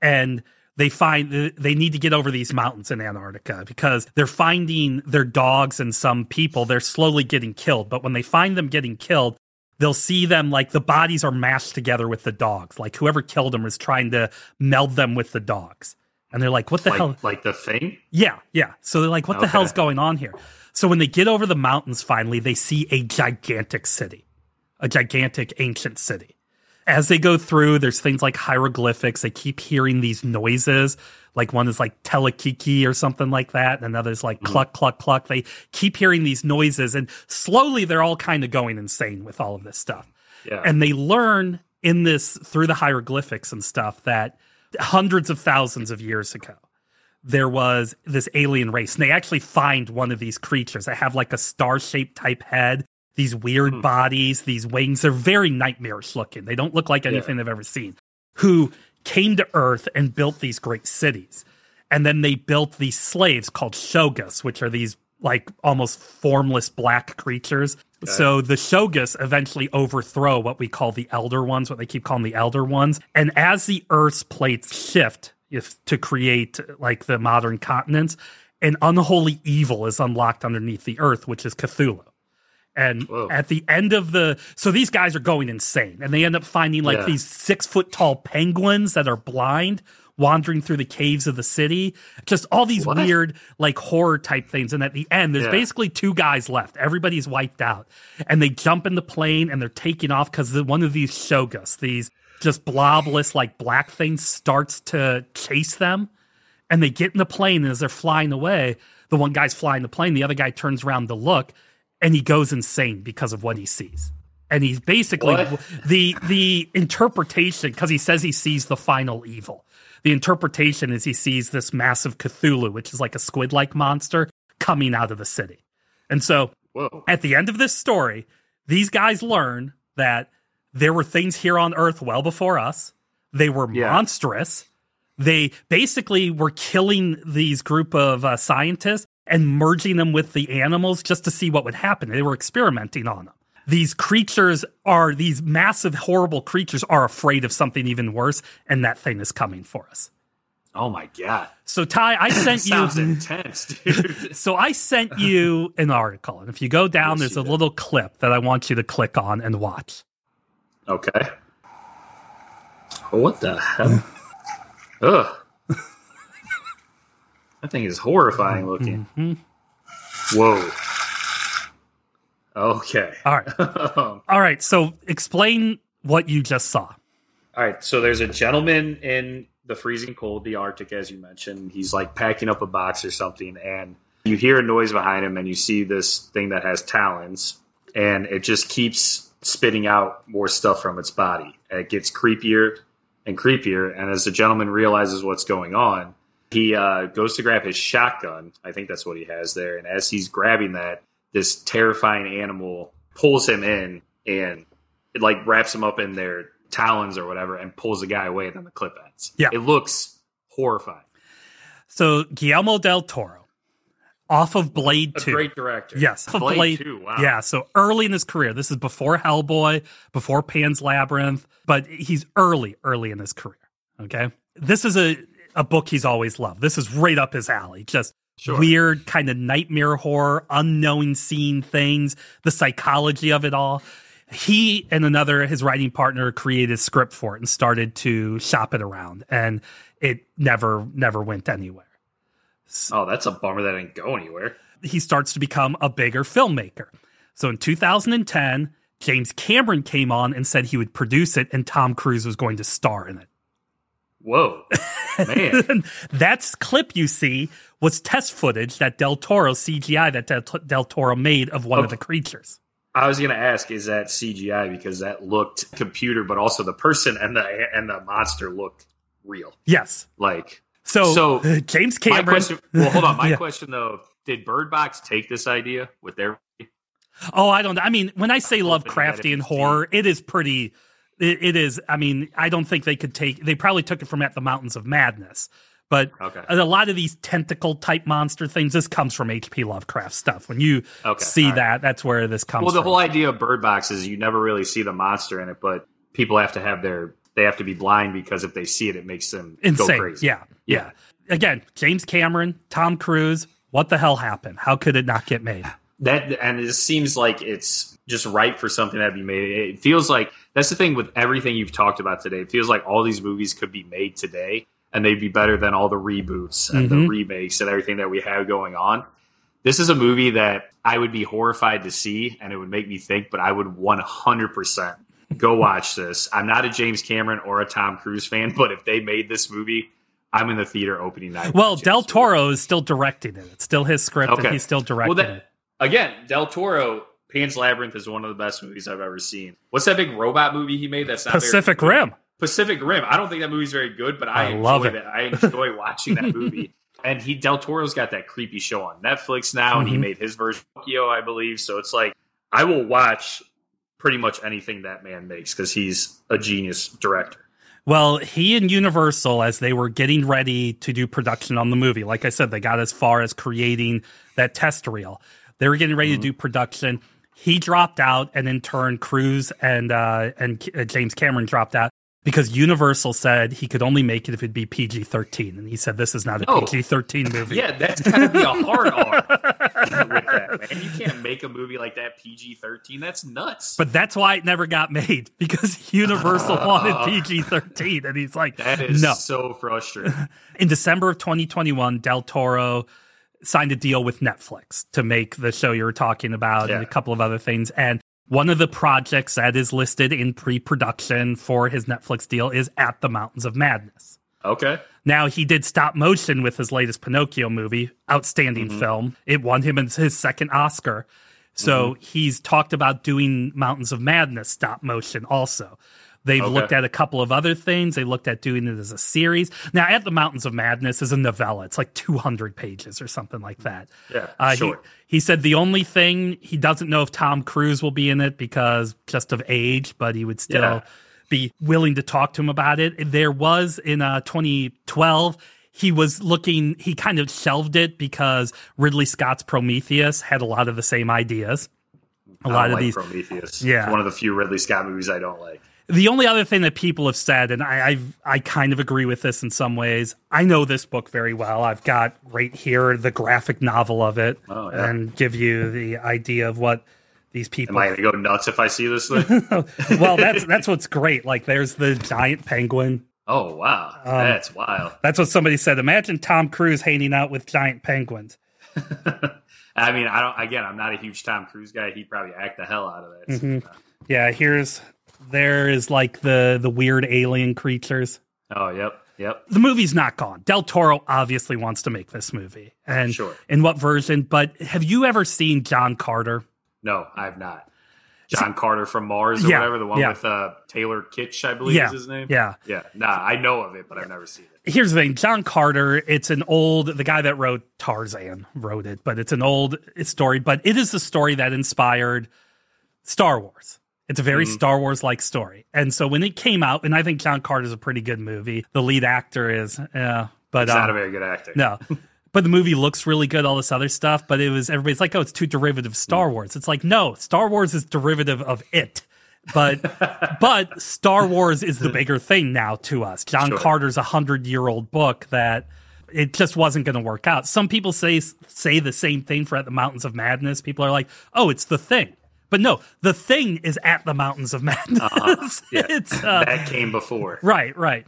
and they find they need to get over these mountains in Antarctica because they're finding their dogs and some people. They're slowly getting killed. But when they find them getting killed they'll see them like the bodies are mashed together with the dogs. Like whoever killed them is trying to meld them with the dogs and they're like what the like, hell like the thing yeah yeah so they're like what okay. the hell's going on here so when they get over the mountains finally, they see a gigantic city, a gigantic ancient city. As they go through, there's things like hieroglyphics. They keep hearing these noises. Like one is like telekiki or something like that. And another's like mm-hmm. cluck, cluck, cluck. They keep hearing these noises and slowly they're all kind of going insane with all of this stuff. Yeah. And they learn in this through the hieroglyphics and stuff that hundreds of thousands of years ago, there was this alien race. And they actually find one of these creatures that have like a star shaped type head, these weird hmm. bodies, these wings. They're very nightmarish looking. They don't look like anything yeah. they've ever seen. Who came to Earth and built these great cities. And then they built these slaves called shogus, which are these like almost formless black creatures. Okay. So the Shogus eventually overthrow what we call the Elder Ones, what they keep calling the Elder Ones. And as the Earth's plates shift if, to create like the modern continents, an unholy evil is unlocked underneath the Earth, which is Cthulhu. And Whoa. at the end of the, so these guys are going insane, and they end up finding like yeah. these six foot tall penguins that are blind wandering through the caves of the city. Just all these what? weird, like horror type things. And at the end, there's yeah. basically two guys left. Everybody's wiped out. And they jump in the plane and they're taking off because one of these shogus, these just blobless, like black things, starts to chase them. And they get in the plane. And as they're flying away, the one guy's flying the plane. The other guy turns around to look and he goes insane because of what he sees and he's basically what? the the interpretation because he says he sees the final evil the interpretation is he sees this massive Cthulhu, which is like a squid like monster, coming out of the city. And so Whoa. at the end of this story, these guys learn that there were things here on Earth well before us. They were yeah. monstrous. They basically were killing these group of uh, scientists and merging them with the animals just to see what would happen. They were experimenting on them these creatures are these massive, horrible creatures are afraid of something even worse, and that thing is coming for us. Oh my god! So Ty, I sent you Sounds intense, dude. so I sent you an article, and if you go down, there's a that. little clip that I want you to click on and watch. Okay. What the hell? Ugh. That thing is horrifying looking. Mm-hmm. Whoa. Okay. All right. All right. So explain what you just saw. All right. So there's a gentleman in the freezing cold, the Arctic, as you mentioned. He's like packing up a box or something, and you hear a noise behind him, and you see this thing that has talons, and it just keeps spitting out more stuff from its body. And it gets creepier and creepier. And as the gentleman realizes what's going on, he uh, goes to grab his shotgun. I think that's what he has there. And as he's grabbing that, this terrifying animal pulls him in and it like wraps him up in their talons or whatever and pulls the guy away and then the clip ends. Yeah. It looks horrifying. So Guillermo del Toro off of Blade a 2. great director. Yes. Blade, Blade 2. Wow. Yeah. So early in his career. This is before Hellboy, before Pan's Labyrinth, but he's early, early in his career. Okay. This is a, a book he's always loved. This is right up his alley. Just Sure. weird kind of nightmare horror, unknown scene things, the psychology of it all. He and another, his writing partner, created a script for it and started to shop it around, and it never, never went anywhere. Oh, that's a bummer that didn't go anywhere. He starts to become a bigger filmmaker. So in 2010, James Cameron came on and said he would produce it, and Tom Cruise was going to star in it. Whoa, man! That's clip you see was test footage that Del Toro CGI that Del, Del Toro made of one okay. of the creatures. I was going to ask, is that CGI because that looked computer, but also the person and the and the monster looked real? Yes. Like so. So uh, James Cameron. Question, well, hold on. My yeah. question though: Did Bird Box take this idea with their? Oh, I don't. I mean, when I say Lovecraftian horror, it is pretty. It, it is. I mean, I don't think they could take. They probably took it from At the Mountains of Madness, but okay. a lot of these tentacle type monster things, this comes from H.P. Lovecraft stuff. When you okay. see right. that, that's where this comes. From. Well, the from. whole idea of Bird Box is you never really see the monster in it, but people have to have their they have to be blind because if they see it, it makes them insane. Go crazy. Yeah, yeah. Again, James Cameron, Tom Cruise. What the hell happened? How could it not get made? That and it seems like it's just right for something that be made. It feels like that's the thing with everything you've talked about today. It feels like all these movies could be made today and they'd be better than all the reboots and mm-hmm. the remakes and everything that we have going on. This is a movie that I would be horrified to see and it would make me think, but I would 100% go watch this. I'm not a James Cameron or a Tom Cruise fan, but if they made this movie, I'm in the theater opening night. Well, Del Toro is still directing it. It's still his script okay. and he's still directing well, that, it. Again, Del Toro, Pan's Labyrinth is one of the best movies I've ever seen. What's that big robot movie he made that's not Pacific Rim? Pacific Rim. I don't think that movie's very good, but I, I love it. it. I enjoy watching that movie. and he Del Toro's got that creepy show on Netflix now, mm-hmm. and he mm-hmm. made his version of Tokyo, I believe. So it's like I will watch pretty much anything that man makes because he's a genius director. Well, he and Universal, as they were getting ready to do production on the movie, like I said, they got as far as creating that test reel. They were getting ready mm-hmm. to do production. He dropped out, and in turn, Cruise and uh, and uh, James Cameron dropped out because Universal said he could only make it if it'd be PG 13. And he said, This is not a PG 13 movie. Yeah, that's kind of be a hard R with that, man. You can't make a movie like that PG 13. That's nuts. But that's why it never got made because Universal uh, wanted PG 13. And he's like, That is no. so frustrating. In December of 2021, Del Toro signed a deal with Netflix to make the show you were talking about yeah. and a couple of other things. And one of the projects that is listed in pre production for his Netflix deal is At the Mountains of Madness. Okay. Now, he did stop motion with his latest Pinocchio movie, outstanding mm-hmm. film. It won him his second Oscar. So mm-hmm. he's talked about doing Mountains of Madness stop motion also. They've okay. looked at a couple of other things. They looked at doing it as a series. Now, At the Mountains of Madness is a novella. It's like 200 pages or something like that. Yeah, uh, sure. He, he said the only thing he doesn't know if Tom Cruise will be in it because just of age, but he would still yeah. be willing to talk to him about it. There was in uh, 2012 he was looking he kind of shelved it because ridley scott's prometheus had a lot of the same ideas a lot of like these prometheus yeah it's one of the few ridley scott movies i don't like the only other thing that people have said, and I I've, i kind of agree with this in some ways. I know this book very well. I've got right here the graphic novel of it, oh, yeah. and give you the idea of what these people. Am I going to go nuts if I see this thing? well, that's that's what's great. Like, there's the giant penguin. Oh wow, um, that's wild. That's what somebody said. Imagine Tom Cruise hanging out with giant penguins. I mean, I don't. Again, I'm not a huge Tom Cruise guy. He'd probably act the hell out of that. Mm-hmm. Yeah, here's there is like the the weird alien creatures. Oh, yep. Yep. The movie's not gone. Del Toro obviously wants to make this movie. And sure. in what version? But have you ever seen John Carter? No, I have not. John Carter from Mars or yeah, whatever, the one yeah. with uh, Taylor Kitsch, I believe yeah, is his name. Yeah. Yeah. Nah, I know of it, but I've never seen it. Here's the thing John Carter, it's an old, the guy that wrote Tarzan wrote it, but it's an old story, but it is the story that inspired Star Wars. It's a very mm-hmm. Star Wars like story. And so when it came out, and I think John Carter is a pretty good movie. The lead actor is, yeah, but um, not a very good actor. No. but the movie looks really good, all this other stuff. But it was everybody's like, oh, it's too derivative of Star mm. Wars. It's like, no, Star Wars is derivative of it. But but Star Wars is the bigger thing now to us. John sure. Carter's a hundred year old book that it just wasn't going to work out. Some people say say the same thing for At the Mountains of Madness. People are like, oh, it's the thing. But no, the thing is at the Mountains of Madness. Uh-huh. Yeah. it's uh, that came before. Right, right.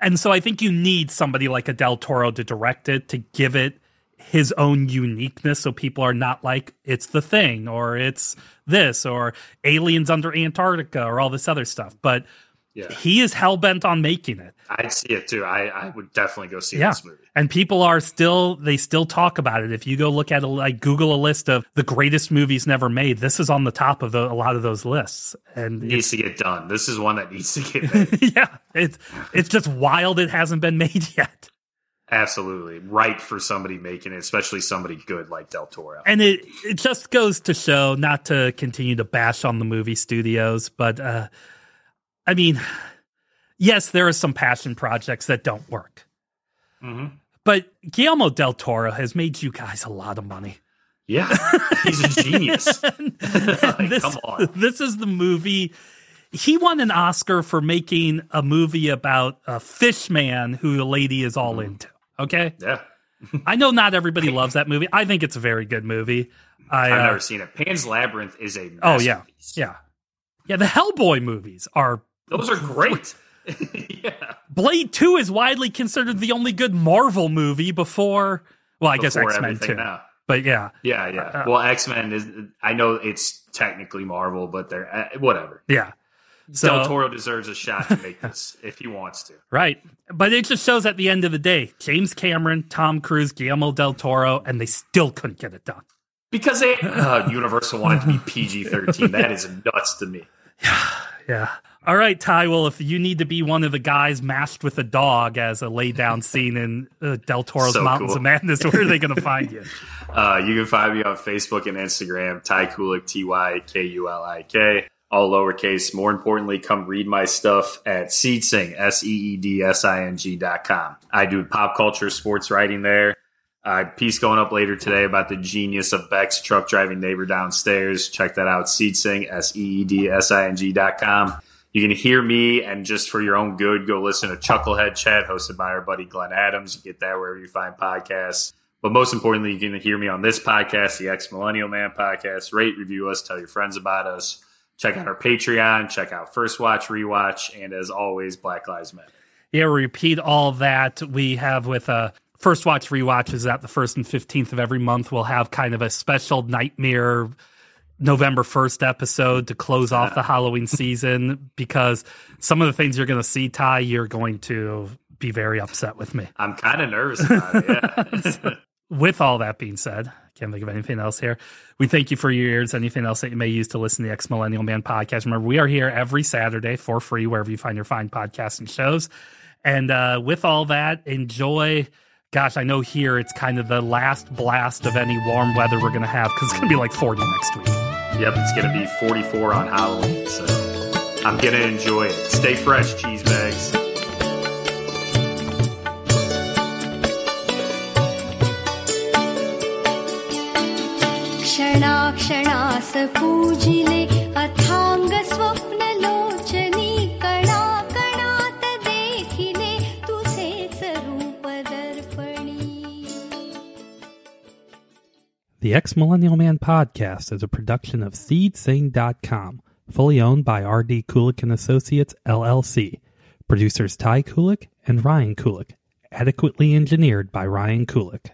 And so I think you need somebody like a Del Toro to direct it to give it his own uniqueness so people are not like it's the thing or it's this or aliens under Antarctica or all this other stuff. But yeah. He is hell bent on making it. I'd see it too. I, I would definitely go see yeah. this movie. And people are still they still talk about it. If you go look at a, like Google a list of the greatest movies never made, this is on the top of the, a lot of those lists. And it needs to get done. This is one that needs to get made. yeah, it's it's just wild. It hasn't been made yet. Absolutely right for somebody making it, especially somebody good like Del Toro. And it it just goes to show, not to continue to bash on the movie studios, but. uh I mean, yes, there are some passion projects that don't work. Mm-hmm. But Guillermo del Toro has made you guys a lot of money. Yeah, he's a genius. like, this, come on. This is the movie. He won an Oscar for making a movie about a fish man who a lady is all mm. into. Okay. Yeah. I know not everybody loves that movie. I think it's a very good movie. I, have uh, never seen it. Pan's Labyrinth is a oh yeah yeah yeah. The Hellboy movies are those are great. yeah. Blade 2 is widely considered the only good Marvel movie before, well, I before guess X Men 2. Now. But yeah. Yeah, yeah. Uh, well, X Men is, I know it's technically Marvel, but they're, uh, whatever. Yeah. So, Del Toro deserves a shot to make this if he wants to. Right. But it just shows at the end of the day, James Cameron, Tom Cruise, Guillermo del Toro, and they still couldn't get it done. Because they, uh, Universal wanted to be PG 13. that is nuts to me. Yeah. Yeah. All right, Ty. Well, if you need to be one of the guys masked with a dog as a lay down scene in uh, Del Toro's so Mountains cool. of Madness, where are they going to find you? Uh, you can find me on Facebook and Instagram, Ty Kulik, T Y K U L I K. all lowercase. More importantly, come read my stuff at Seedsing, S E E D S I N G dot com. I do pop culture sports writing there. Uh, piece going up later today about the genius of Beck's truck driving neighbor downstairs. Check that out. Seedsing, S E E D S I N G dot com. You can hear me, and just for your own good, go listen to Chucklehead Chat hosted by our buddy Glenn Adams. You get that wherever you find podcasts. But most importantly, you can hear me on this podcast, the Ex Millennial Man podcast. Rate, review us, tell your friends about us. Check out our Patreon, check out First Watch, Rewatch, and as always, Black Lives Matter. Yeah, repeat all that we have with a uh, First Watch Rewatch is at the first and 15th of every month. We'll have kind of a special nightmare November 1st episode to close off the Halloween season because some of the things you're going to see, Ty, you're going to be very upset with me. I'm kind of nervous about it. Yeah. with all that being said, I can't think of anything else here. We thank you for your ears. Anything else that you may use to listen to the Ex Millennial Man podcast. Remember, we are here every Saturday for free wherever you find your fine podcasts and shows. And uh, with all that, enjoy Gosh, I know here it's kind of the last blast of any warm weather we're going to have because it's going to be like 40 next week. Yep, it's going to be 44 on Halloween. So I'm going to enjoy it. Stay fresh, cheese bags. क्षणाक्षणास पूजिले अथांग स्वप्न The Ex Millennial Man podcast is a production of SeedSing.com, fully owned by R.D. Kulik and Associates, LLC. Producers Ty Kulik and Ryan Kulik, adequately engineered by Ryan Kulik.